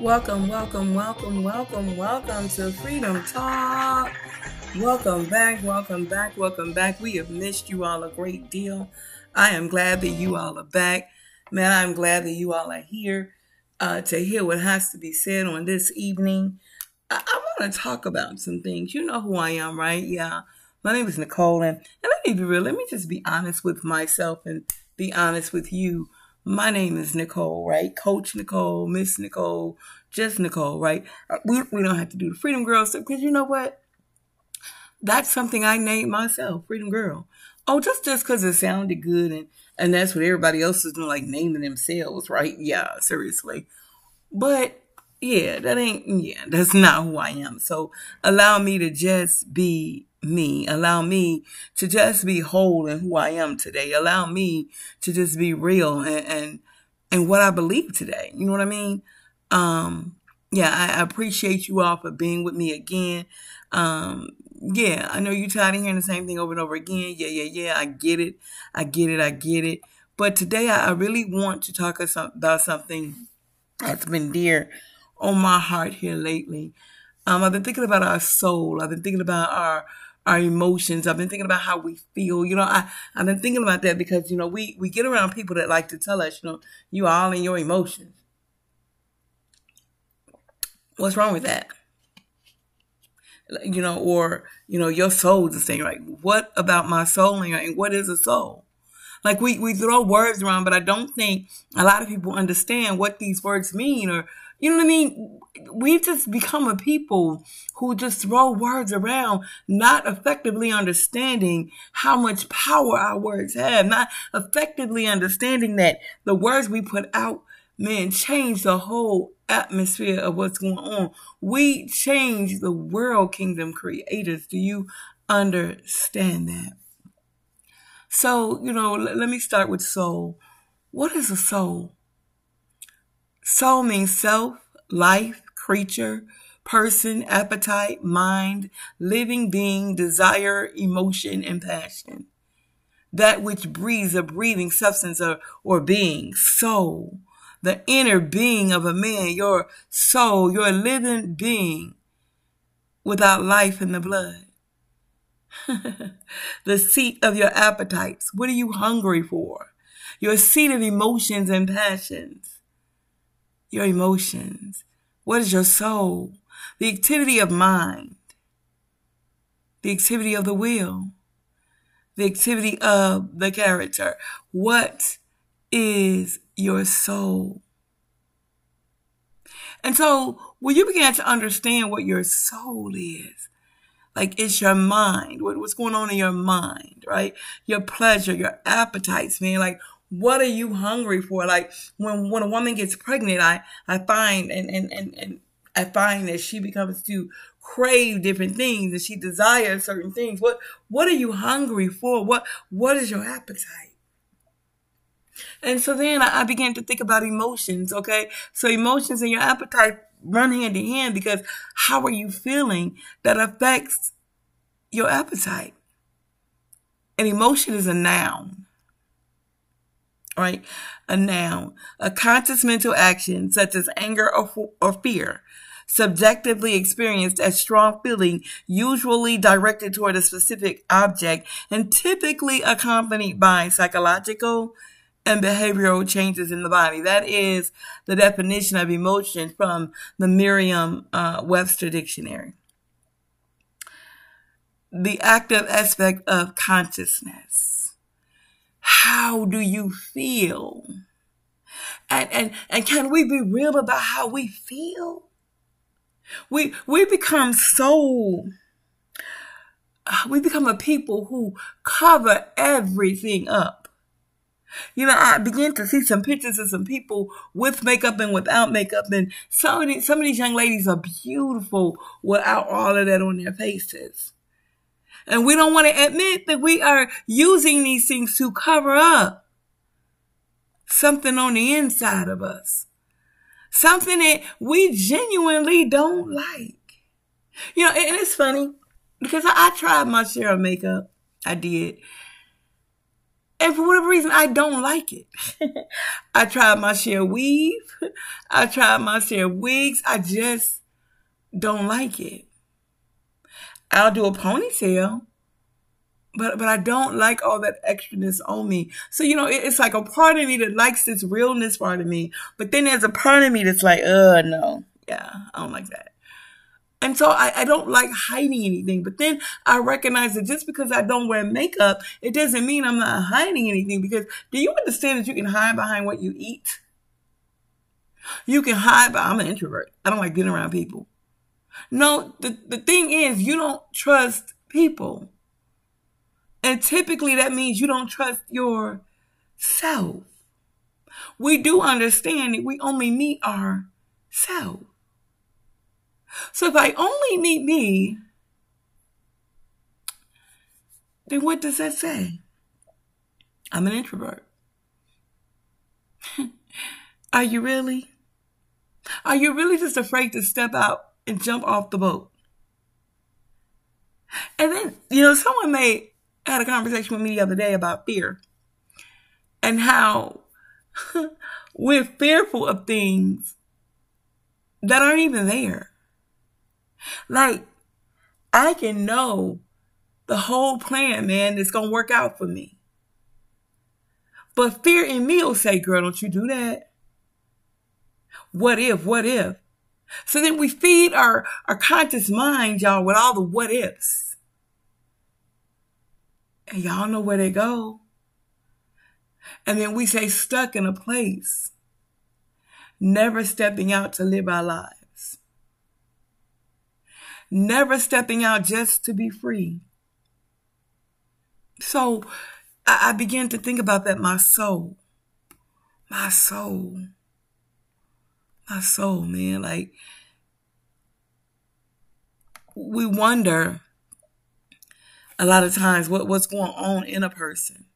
Welcome, welcome, welcome, welcome, welcome to Freedom Talk. Welcome back, welcome back, welcome back. We have missed you all a great deal. I am glad that you all are back. Man, I'm glad that you all are here uh, to hear what has to be said on this evening. I, I want to talk about some things. You know who I am, right? Yeah. My name is Nicole, and, and let me be real. Let me just be honest with myself and be honest with you. My name is Nicole, right? Coach Nicole, Miss Nicole, just Nicole, right? Uh, we, we don't have to do the Freedom Girl stuff because you know what? That's something I named myself, Freedom Girl. Oh, just just because it sounded good and and that's what everybody else is doing, like naming themselves, right? Yeah, seriously. But yeah, that ain't yeah, that's not who I am. So allow me to just be me. Allow me to just be whole in who I am today. Allow me to just be real and and, and what I believe today. You know what I mean? Um, yeah, I, I appreciate you all for being with me again. Um, yeah, I know you're tired of hearing the same thing over and over again. Yeah, yeah, yeah. I get it. I get it. I get it. But today I, I really want to talk about something that's been dear on my heart here lately. Um, I've been thinking about our soul. I've been thinking about our our emotions. I've been thinking about how we feel. You know, I, I've been thinking about that because, you know, we, we get around people that like to tell us, you know, you are all in your emotions. What's wrong with that? You know, or, you know, your soul is saying, like, what about my soul and what is a soul? Like we, we throw words around, but I don't think a lot of people understand what these words mean or you know what I mean? We've just become a people who just throw words around, not effectively understanding how much power our words have, not effectively understanding that the words we put out, man, change the whole atmosphere of what's going on. We change the world kingdom creators. Do you understand that? So, you know, let me start with soul. What is a soul? Soul means self, life, creature, person, appetite, mind, living being, desire, emotion, and passion. That which breathes a breathing substance or, or being, soul, the inner being of a man, your soul, your living being without life in the blood. the seat of your appetites. What are you hungry for? Your seat of emotions and passions your emotions? What is your soul? The activity of mind, the activity of the will, the activity of the character. What is your soul? And so when you begin to understand what your soul is, like it's your mind, what, what's going on in your mind, right? Your pleasure, your appetites, man. Like what are you hungry for? Like when, when a woman gets pregnant, I, I find, and, and, and, and I find that she becomes to crave different things and she desires certain things. What, what are you hungry for? What, what is your appetite? And so then I, began to think about emotions. Okay. So emotions and your appetite run hand in hand because how are you feeling that affects your appetite? An emotion is a noun right? A noun, a conscious mental action such as anger or, or fear, subjectively experienced as strong feeling, usually directed toward a specific object and typically accompanied by psychological and behavioral changes in the body. That is the definition of emotion from the Merriam uh, Webster Dictionary. The active aspect of consciousness how do you feel? And, and, and can we be real about how we feel? We, we become so, uh, we become a people who cover everything up. You know, I begin to see some pictures of some people with makeup and without makeup, and some of these, some of these young ladies are beautiful without all of that on their faces. And we don't want to admit that we are using these things to cover up something on the inside of us. Something that we genuinely don't like. You know, and it's funny because I, tried my share of makeup. I did. And for whatever reason, I don't like it. I tried my share weave. I tried my share wigs. I just don't like it. I'll do a ponytail, but but I don't like all that extraness on me. So you know, it, it's like a part of me that likes this realness part of me, but then there's a part of me that's like, uh, no, yeah, I don't like that. And so I, I don't like hiding anything. But then I recognize that just because I don't wear makeup, it doesn't mean I'm not hiding anything. Because do you understand that you can hide behind what you eat? You can hide, but I'm an introvert. I don't like being around people. No, the, the thing is, you don't trust people. And typically that means you don't trust yourself. We do understand that we only meet ourselves. So if I only meet me, then what does that say? I'm an introvert. Are you really? Are you really just afraid to step out and jump off the boat? And then, you know, someone may had a conversation with me the other day about fear and how we're fearful of things that aren't even there. Like, I can know the whole plan, man, is going to work out for me. But fear in me will say, girl, don't you do that. What if, what if? So then we feed our, our conscious mind, y'all, with all the what ifs. And y'all know where they go. And then we say stuck in a place, never stepping out to live our lives never stepping out just to be free. So I, I began to think about that, my soul. My soul. My soul, man. Like, we wonder a lot of times what, what's going on in a person.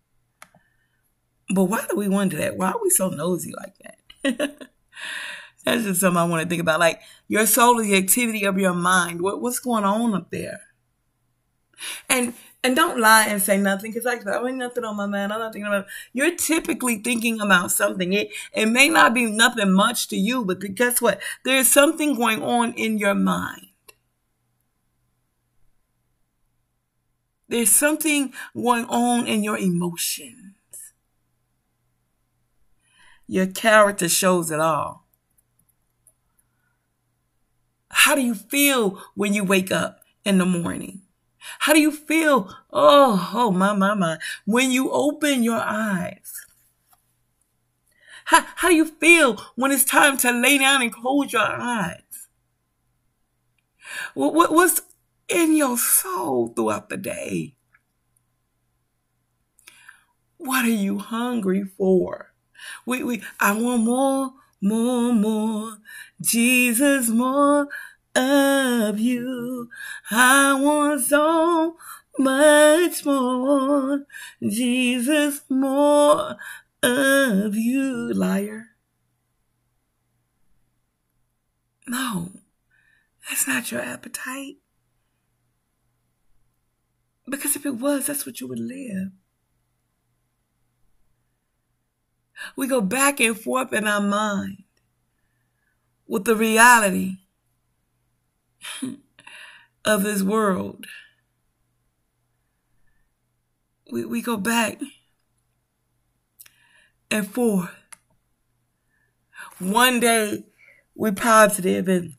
But why do we wonder that? Why are we so nosy like that? That's just something I want to think about. Like your soul is the activity of your mind. What, what's going on up there? And and don't lie and say nothing because like I oh, ain't nothing on my mind. I'm not thinking about. It. You're typically thinking about something. It it may not be nothing much to you, but guess what? There is something going on in your mind. There's something going on in your emotions. Your character shows it all. How do you feel when you wake up in the morning? How do you feel? Oh, oh, my, my, my. When you open your eyes. How, how do you feel when it's time to lay down and close your eyes? What, what, what's in your soul throughout the day? What are you hungry for? We, we, I want more, more, more. Jesus, more of you. I want so much more. Jesus, more of you, liar. No, that's not your appetite. Because if it was, that's what you would live. We go back and forth in our mind with the reality of this world. We, we go back and forth. One day we're positive and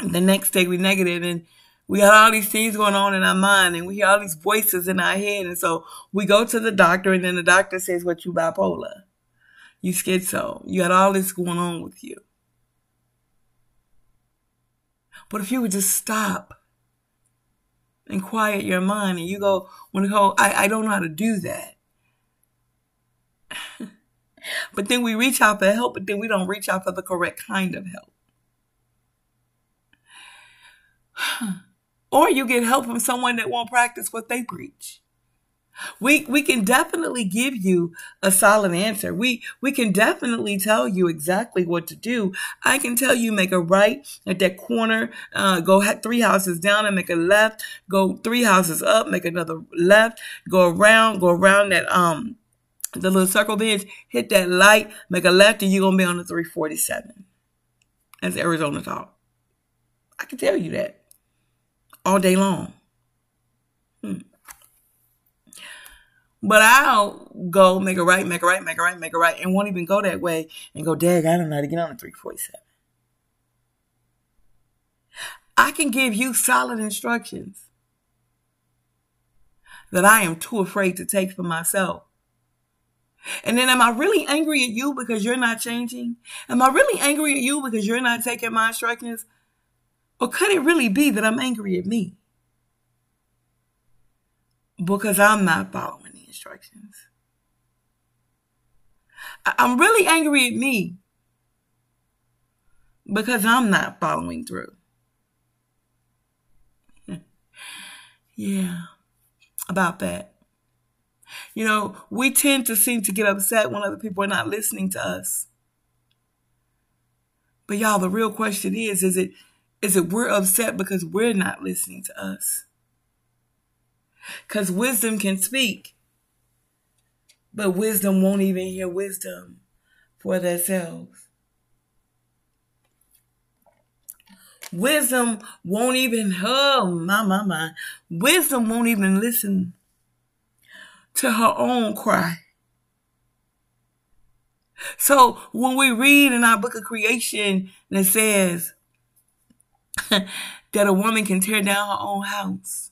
the next day we're negative and we got all these things going on in our mind and we hear all these voices in our head. And so we go to the doctor and then the doctor says, what you bipolar? You schizo. You got all this going on with you. But if you would just stop and quiet your mind and you go, when go, I, I don't know how to do that. but then we reach out for help, but then we don't reach out for the correct kind of help. or you get help from someone that won't practice what they preach. We we can definitely give you a solid answer. We we can definitely tell you exactly what to do. I can tell you make a right at that corner, uh, go three houses down and make a left. Go three houses up, make another left. Go around, go around that um the little circle bends, hit that light, make a left, and you're to be on the 347. That's Arizona talk. I can tell you that all day long. Hmm. But I'll go make a right, make a right, make a right, make a right, and won't even go that way and go, Dag, I don't know how to get on the 347. I can give you solid instructions that I am too afraid to take for myself. And then am I really angry at you because you're not changing? Am I really angry at you because you're not taking my instructions? Or could it really be that I'm angry at me? Because I'm not following instructions. I'm really angry at me because I'm not following through. yeah, about that. You know, we tend to seem to get upset when other people are not listening to us. But y'all, the real question is, is it, is it we're upset because we're not listening to us? Cause wisdom can speak, but wisdom won't even hear wisdom for themselves. Wisdom won't even, oh my, my, my. Wisdom won't even listen to her own cry. So when we read in our book of creation that says that a woman can tear down her own house,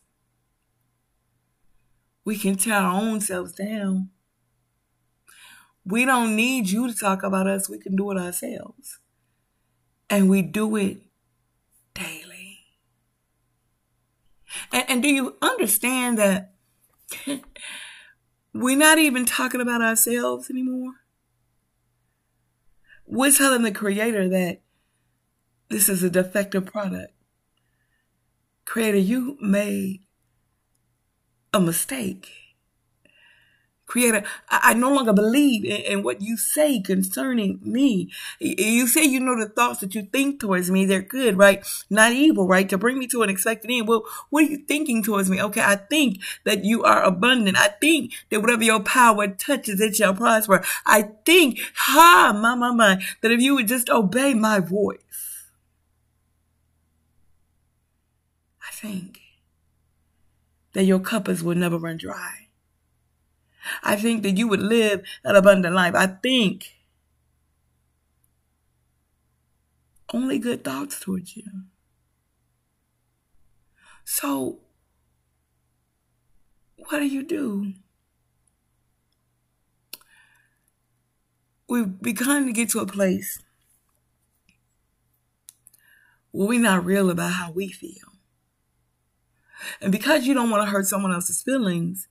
we can tear our own selves down. We don't need you to talk about us. We can do it ourselves. And we do it daily. And, and do you understand that we're not even talking about ourselves anymore. We're telling the creator that this is a defective product. Creator, you made a mistake. Creator, I, no longer believe in, in, what you say concerning me. You say you know the thoughts that you think towards me. They're good, right? Not evil, right? To bring me to an expected end. Well, what are you thinking towards me? Okay, I think that you are abundant. I think that whatever your power touches, it shall prosper. I think, ha, my, my, my, that if you would just obey my voice, I think that your cuppers will never run dry. I think that you would live an abundant life. I think only good thoughts towards you. So, what do you do? We've begun to get to a place where we're not real about how we feel. And because you don't want to hurt someone else's feelings,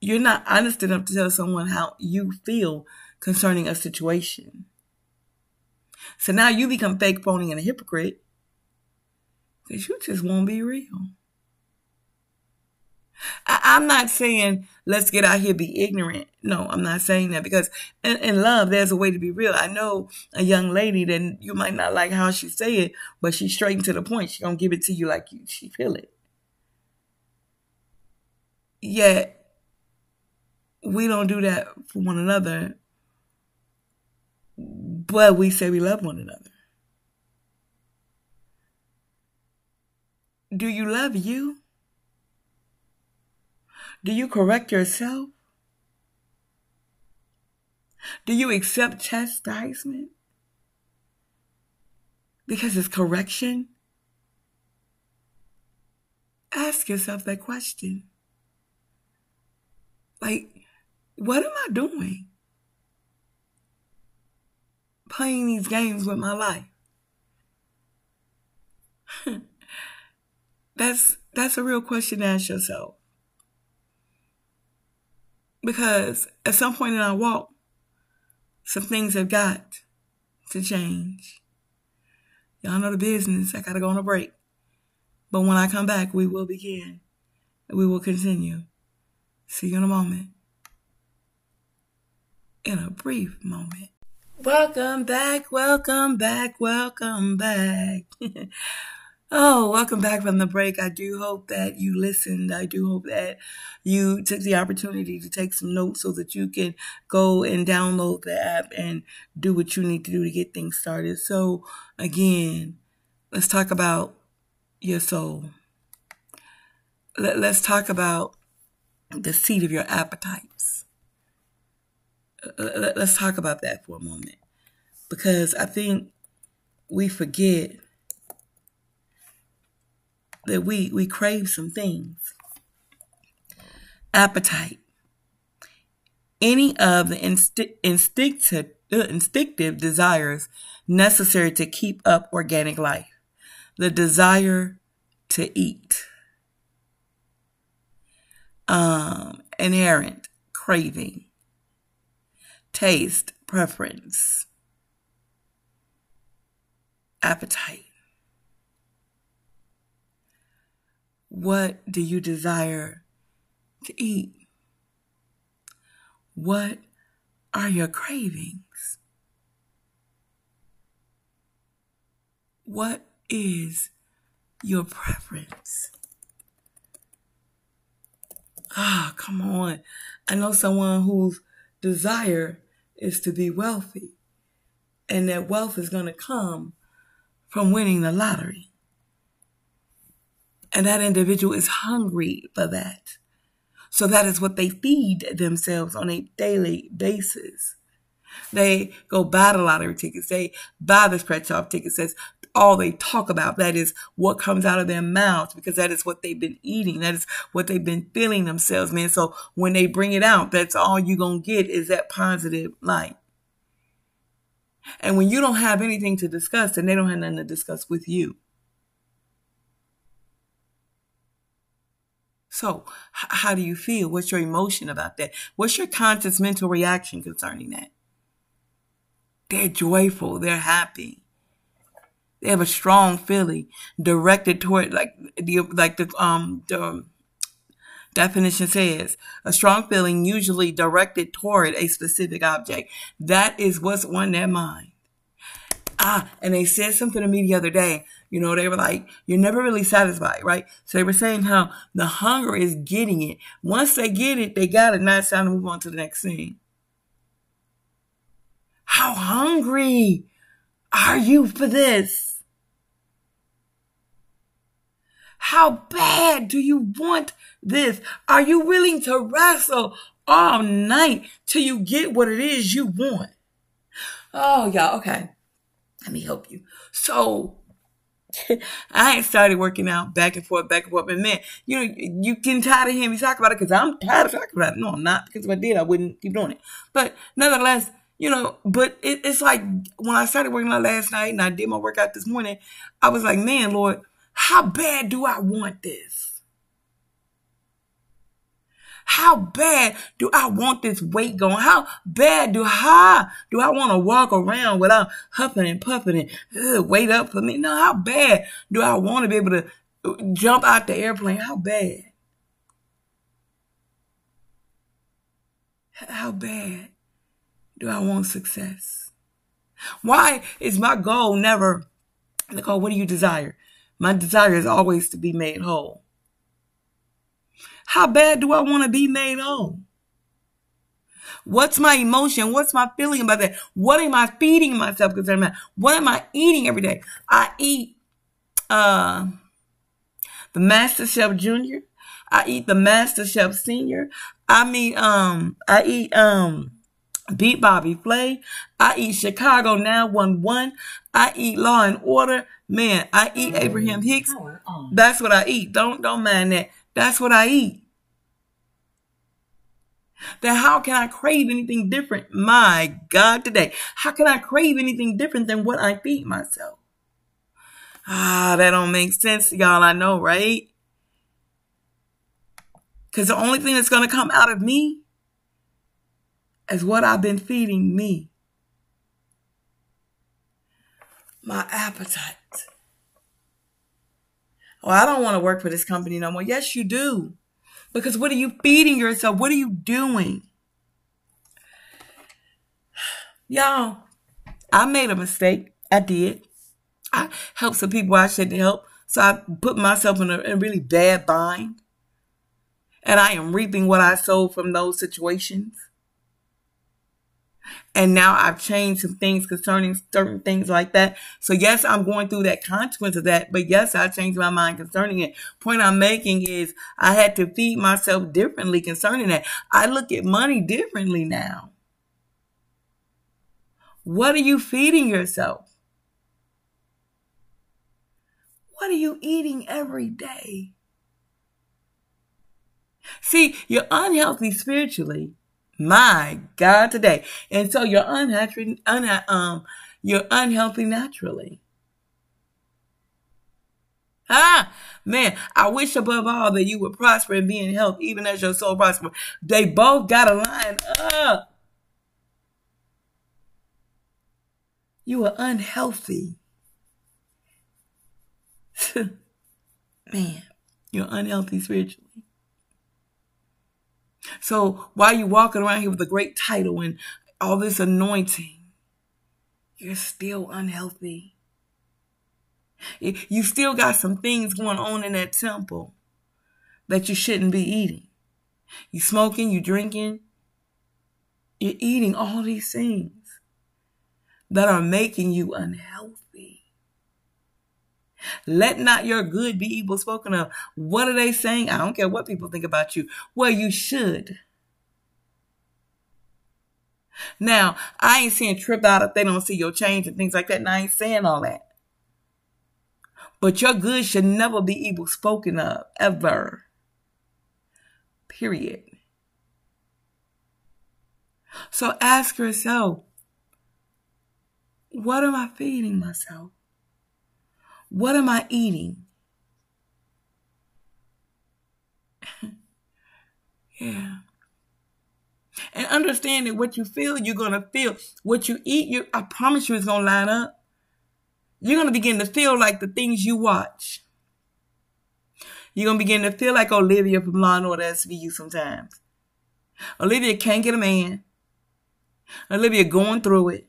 you're not honest enough to tell someone how you feel concerning a situation. So now you become fake, phony, and a hypocrite because you just won't be real. I, am not saying let's get out here be ignorant. No, I'm not saying that because in, in, love, there's a way to be real. I know a young lady that you might not like how she say it, but she's straight to the point. She gonna give it to you like you, she feel it. Yet we don't do that for one another, but we say we love one another. Do you love you? Do you correct yourself? Do you accept chastisement? Because it's correction? Ask yourself that question. Like, what am I doing? Playing these games with my life. that's that's a real question to ask yourself. Because at some point in our walk, some things have got to change. Y'all know the business. I gotta go on a break. But when I come back, we will begin. We will continue. See you in a moment in a brief moment. Welcome back, welcome back, welcome back. Oh, welcome back from the break. I do hope that you listened. I do hope that you took the opportunity to take some notes so that you can go and download the app and do what you need to do to get things started. So, again, let's talk about your soul. Let, us talk about the seat of your appetites. Let's talk about that for a moment because I think we forget that we, we crave some things. Appetite. Any of the insti- instinctive, uh, instinctive desires necessary to keep up organic life. The desire to eat. Um, inherent craving. Taste preference. Appetite What do you desire to eat? What are your cravings? What is your preference? Ah, come on. I know someone whose desire is to be wealthy, and that wealth is going to come from winning the lottery. And that individual is hungry for that. So that is what they feed themselves on a daily basis. They go buy the lottery tickets. They buy the scratch off tickets. That's all they talk about. That is what comes out of their mouths because that is what they've been eating. That is what they've been feeling themselves, man. So when they bring it out, that's all you're going to get is that positive light. And when you don't have anything to discuss, then they don't have nothing to discuss with you. So, how do you feel? What's your emotion about that? What's your conscious mental reaction concerning that? They're joyful. They're happy. They have a strong feeling directed toward, like the like the um the definition says, a strong feeling usually directed toward a specific object. That is what's on their mind. Ah, and they said something to me the other day. You know, they were like, you're never really satisfied, right? So they were saying how the hunger is getting it. Once they get it, they got it. Now it's time to move on to the next thing. How hungry are you for this? How bad do you want this? Are you willing to wrestle all night till you get what it is you want? Oh, y'all, okay. Let me help you. So I ain't started working out back and forth, back and forth. And man, you know, you getting tired of hearing me talk about it because I'm tired of talking about it. No, I'm not because if I did, I wouldn't keep doing it. But nevertheless, you know, but it, it's like when I started working out last night and I did my workout this morning, I was like, man, Lord, how bad do I want this? How bad do I want this weight going? How bad do I do I want to walk around without huffing and puffing and wait up for me? No, how bad do I want to be able to uh, jump out the airplane? How bad? How bad do I want success? Why is my goal never, Nicole, what do you desire? My desire is always to be made whole. How bad do I want to be made whole? What's my emotion? What's my feeling about that? What am I feeding myself concerned about? What am I eating every day? I eat uh the Master Chef Junior. I eat the Master Chef Senior. I mean um I eat um Beat Bobby Flay. I eat Chicago 911. I eat Law and Order. Man, I eat Abraham Hicks. That's what I eat. Don't don't mind that. That's what I eat. Then how can I crave anything different? My God, today. How can I crave anything different than what I feed myself? Ah, that don't make sense, y'all. I know, right? Because the only thing that's going to come out of me is what I've been feeding me. My appetite. I don't want to work for this company no more. Yes, you do. Because what are you feeding yourself? What are you doing? Y'all, I made a mistake. I did. I helped some people I shouldn't help. So I put myself in a, in a really bad bind. And I am reaping what I sowed from those situations. And now I've changed some things concerning certain things like that. So yes, I'm going through that consequence of that. But yes, I changed my mind concerning it. Point I'm making is I had to feed myself differently concerning that. I look at money differently now. What are you feeding yourself? What are you eating every day? See, you're unhealthy spiritually. My God, today. And so you're unhealthy, unha- um, you're unhealthy naturally. Ah, man, I wish above all that you would prosper and be in health, even as your soul prosper. They both got to line up. You are unhealthy. man, you're unhealthy spiritually. So while you're walking around here with a great title and all this anointing, you're still unhealthy. You still got some things going on in that temple that you shouldn't be eating. You smoking, you drinking, you're eating all these things that are making you unhealthy. Let not your good be evil spoken of. What are they saying? I don't care what people think about you. Well, you should. Now, I ain't saying trip out if they don't see your change and things like that, and I ain't saying all that. But your good should never be evil spoken of, ever. Period. So ask yourself, what am I feeding myself? What am I eating? yeah. And understand that what you feel, you're going to feel. What you eat, you, I promise you it's going to line up. You're going to begin to feel like the things you watch. You're going to begin to feel like Olivia from Law and Order SVU sometimes. Olivia can't get a man. Olivia going through it.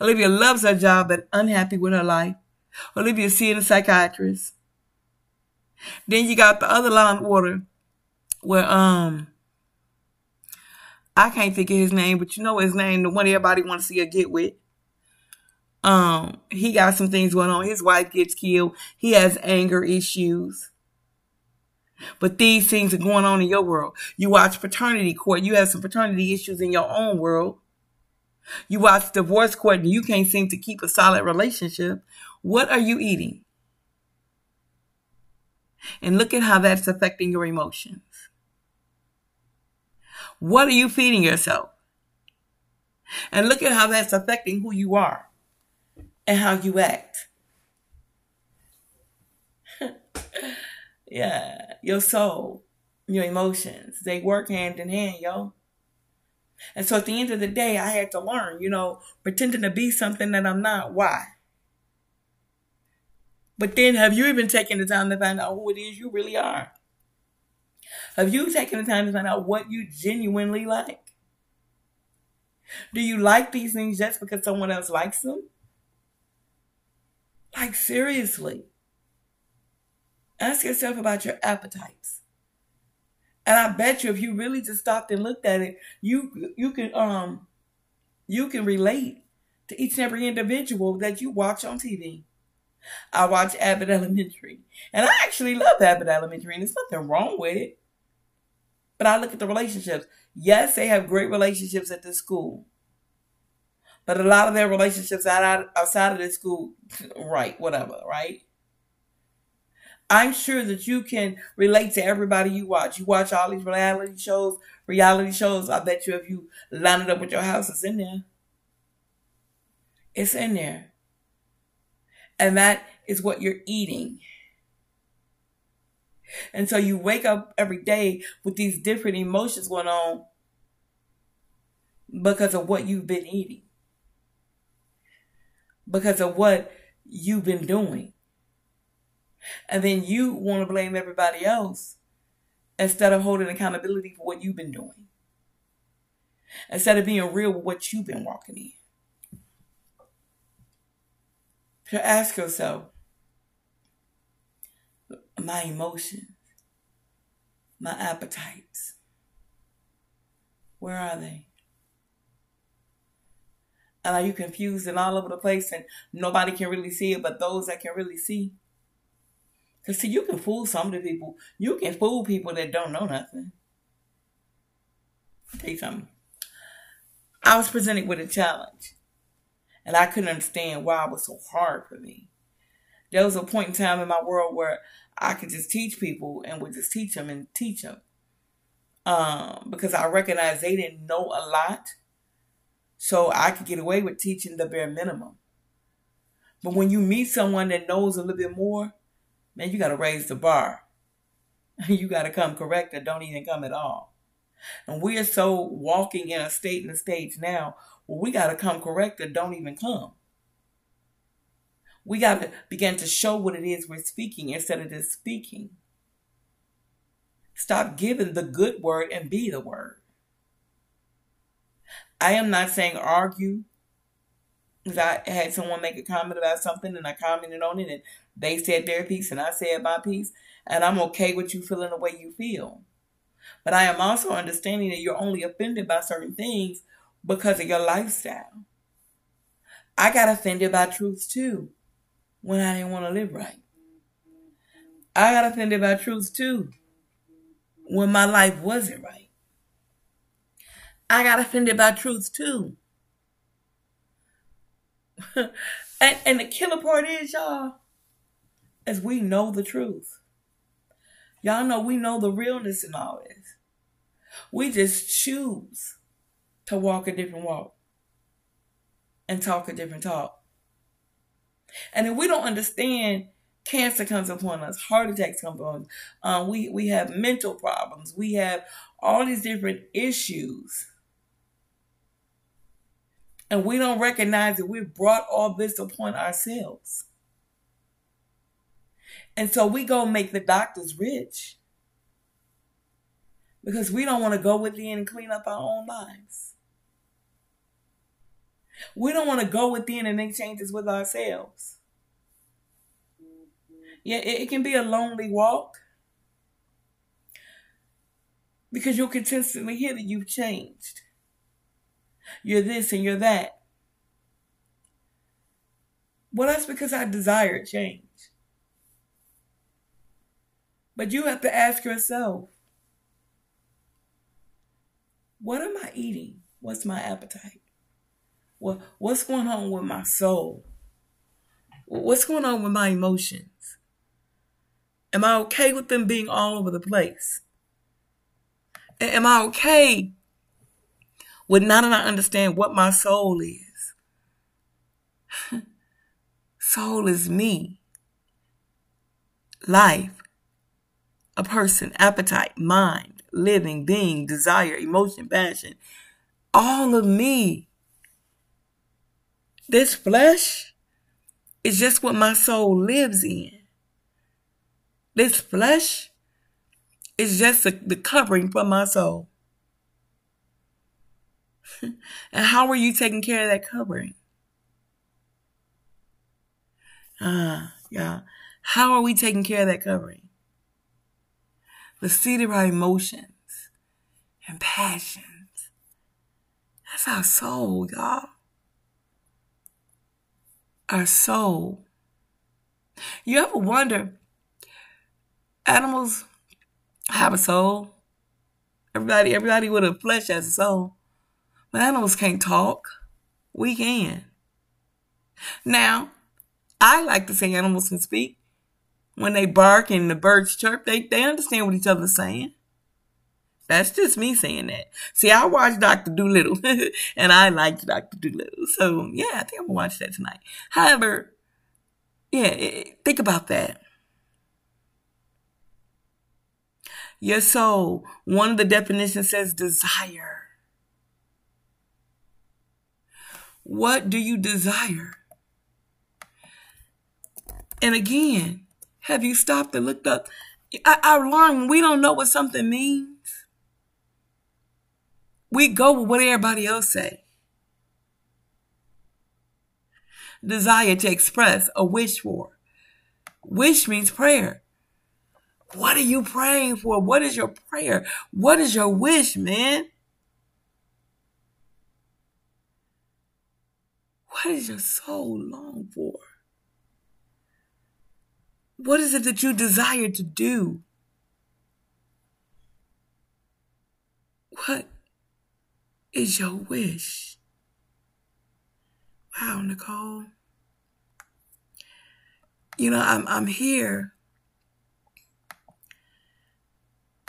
Olivia loves her job but unhappy with her life. Olivia seeing a psychiatrist. Then you got the other Law and Order where um I can't think of his name, but you know his name, the one everybody wants to see her get with. Um, he got some things going on. His wife gets killed. He has anger issues. But these things are going on in your world. You watch paternity court. You have some paternity issues in your own world. You watch divorce court and you can't seem to keep a solid relationship. What are you eating? And look at how that's affecting your emotions. What are you feeding yourself? And look at how that's affecting who you are and how you act. yeah, your soul, your emotions, they work hand in hand, yo. And so at the end of the day, I had to learn, you know, pretending to be something that I'm not. Why? But then have you even taken the time to find out who it is you really are? Have you taken the time to find out what you genuinely like? Do you like these things just because someone else likes them? Like, seriously. Ask yourself about your appetites. And I bet you if you really just stopped and looked at it, you you can um you can relate to each and every individual that you watch on TV. I watch Abbott Elementary. And I actually love Abbott Elementary, and there's nothing wrong with it. But I look at the relationships. Yes, they have great relationships at the school. But a lot of their relationships outside of the school, right, whatever, right? I'm sure that you can relate to everybody you watch. You watch all these reality shows, reality shows. I bet you if you line it up with your house, it's in there. It's in there. And that is what you're eating. And so you wake up every day with these different emotions going on because of what you've been eating, because of what you've been doing. And then you want to blame everybody else instead of holding accountability for what you've been doing. Instead of being real with what you've been walking in. So ask yourself, my emotions, my appetites. Where are they? And are you confused and all over the place and nobody can really see it but those that can really see? Because, see, you can fool some of the people. You can fool people that don't know nothing. I'll tell you something. I was presented with a challenge. And I couldn't understand why it was so hard for me. There was a point in time in my world where I could just teach people and would just teach them and teach them. Um, because I recognized they didn't know a lot. So I could get away with teaching the bare minimum. But when you meet someone that knows a little bit more, man, you got to raise the bar. you got to come correct or don't even come at all. And we are so walking in a state and a stage now where we got to come correct or don't even come. We got to begin to show what it is we're speaking instead of just speaking. Stop giving the good word and be the word. I am not saying argue. Because I had someone make a comment about something and I commented on it and they said their piece and I said my piece. And I'm okay with you feeling the way you feel. But I am also understanding that you're only offended by certain things because of your lifestyle. I got offended by truths too when I didn't want to live right. I got offended by truths too when my life wasn't right. I got offended by truths too. and, and the killer part is, y'all, as we know the truth. Y'all know we know the realness in all this. We just choose to walk a different walk and talk a different talk. And if we don't understand, cancer comes upon us, heart attacks come upon us, um, we, we have mental problems, we have all these different issues. And we don't recognize that we've brought all this upon ourselves. And so we go make the doctors rich because we don't want to go within and clean up our own lives. We don't want to go within and make changes with ourselves. Yeah, it, it can be a lonely walk because you'll consistently hear that you've changed. You're this and you're that. Well, that's because I desire change. But you have to ask yourself what am I eating? What's my appetite? What, what's going on with my soul? What's going on with my emotions? Am I okay with them being all over the place? Am I okay with not and I understand what my soul is? soul is me. Life. A person, appetite, mind living, being, desire, emotion, passion. All of me. This flesh is just what my soul lives in. This flesh is just the, the covering for my soul. and how are you taking care of that covering? Ah, uh, yeah. How are we taking care of that covering? The seat of our emotions and passions. That's our soul, y'all. Our soul. You ever wonder, animals have a soul? Everybody, everybody with a flesh has a soul. But animals can't talk. We can. Now, I like to say animals can speak when they bark and the birds chirp, they, they understand what each other's saying. That's just me saying that. See, I watched Dr. Dolittle and I liked Dr. Dolittle. So yeah, I think I'm gonna watch that tonight. However, yeah, think about that. Your soul, one of the definitions says desire. What do you desire? And again, have you stopped and looked up? I, learned we don't know what something means. We go with what everybody else say. Desire to express a wish for. Wish means prayer. What are you praying for? What is your prayer? What is your wish, man? What is your soul long for? What is it that you desire to do? What is your wish? Wow, Nicole. You know, I'm I'm here.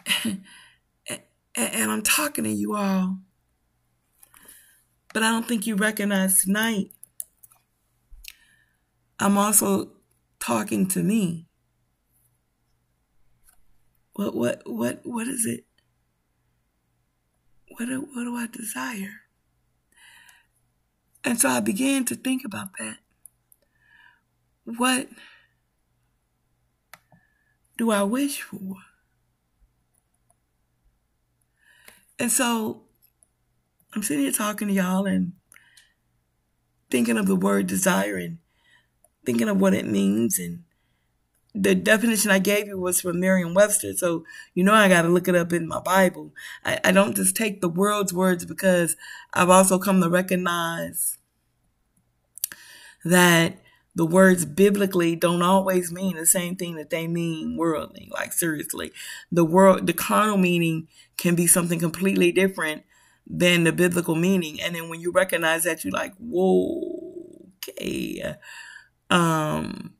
and, and I'm talking to you all. But I don't think you recognize tonight. I'm also talking to me. What what what what is it? What do, what do I desire? And so I began to think about that. What do I wish for? And so I'm sitting here talking to y'all and thinking of the word desire and thinking of what it means and the definition I gave you was from Merriam Webster, so you know I got to look it up in my Bible. I, I don't just take the world's words because I've also come to recognize that the words biblically don't always mean the same thing that they mean worldly. Like seriously, the world, the carnal meaning can be something completely different than the biblical meaning. And then when you recognize that, you're like, whoa, okay. Um,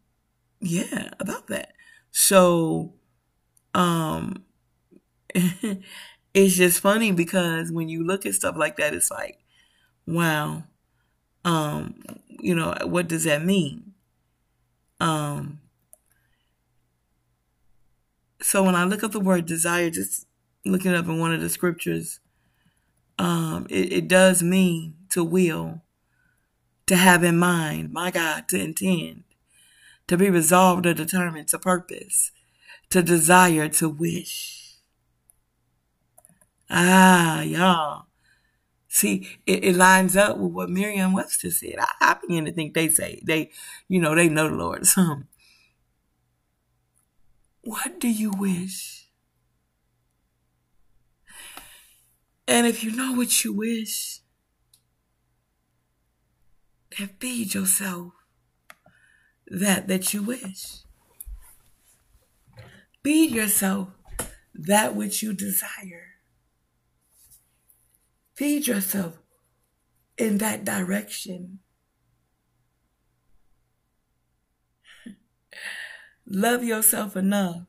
yeah, about that. So, um, it's just funny because when you look at stuff like that, it's like, wow, um, you know, what does that mean? Um, so when I look up the word desire, just looking up in one of the scriptures, um, it, it does mean to will, to have in mind, my God, to intend to be resolved or determined to purpose, to desire, to wish. Ah, y'all. See, it, it lines up with what Merriam Webster said. I, I begin to think they say they, you know, they know the Lord some. What do you wish? And if you know what you wish, then feed yourself that that you wish. Feed yourself that which you desire. Feed yourself in that direction. Love yourself enough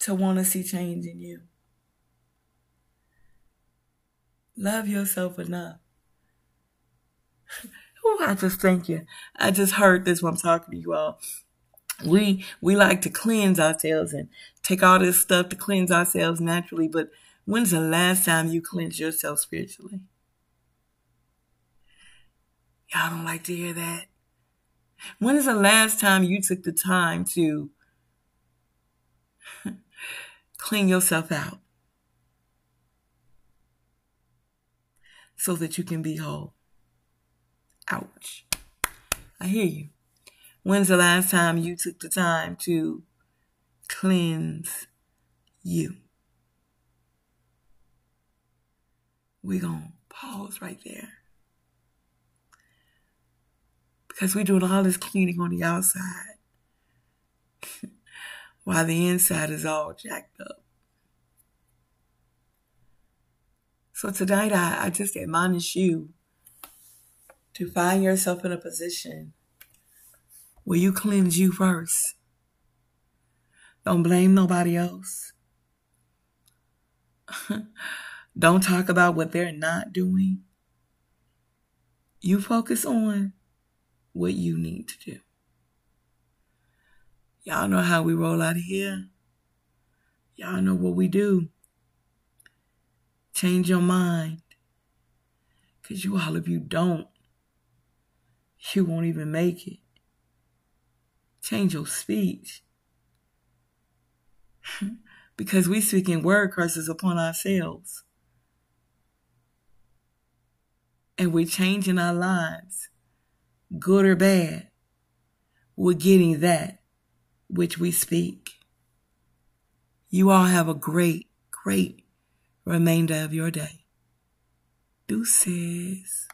to want to see change in you. Love yourself enough Oh, I just thank you. I just heard this when I'm talking to you all. We we like to cleanse ourselves and take all this stuff to cleanse ourselves naturally, but when's the last time you cleansed yourself spiritually? Y'all don't like to hear that. When is the last time you took the time to clean yourself out so that you can be whole? Ouch. I hear you. When's the last time you took the time to cleanse you? We're going to pause right there. Because we're doing all this cleaning on the outside while the inside is all jacked up. So tonight I, I just admonish you to find yourself in a position where you cleanse you first. Don't blame nobody else. Don't talk about what they're not doing. You focus on what you need to do. Y'all know how we roll out of here. Y'all know what we do. Change your mind. Because you all of you don't you won't even make it. Change your speech. because we speaking word curses upon ourselves. And we're changing our lives, good or bad. We're getting that which we speak. You all have a great, great remainder of your day. Deuces.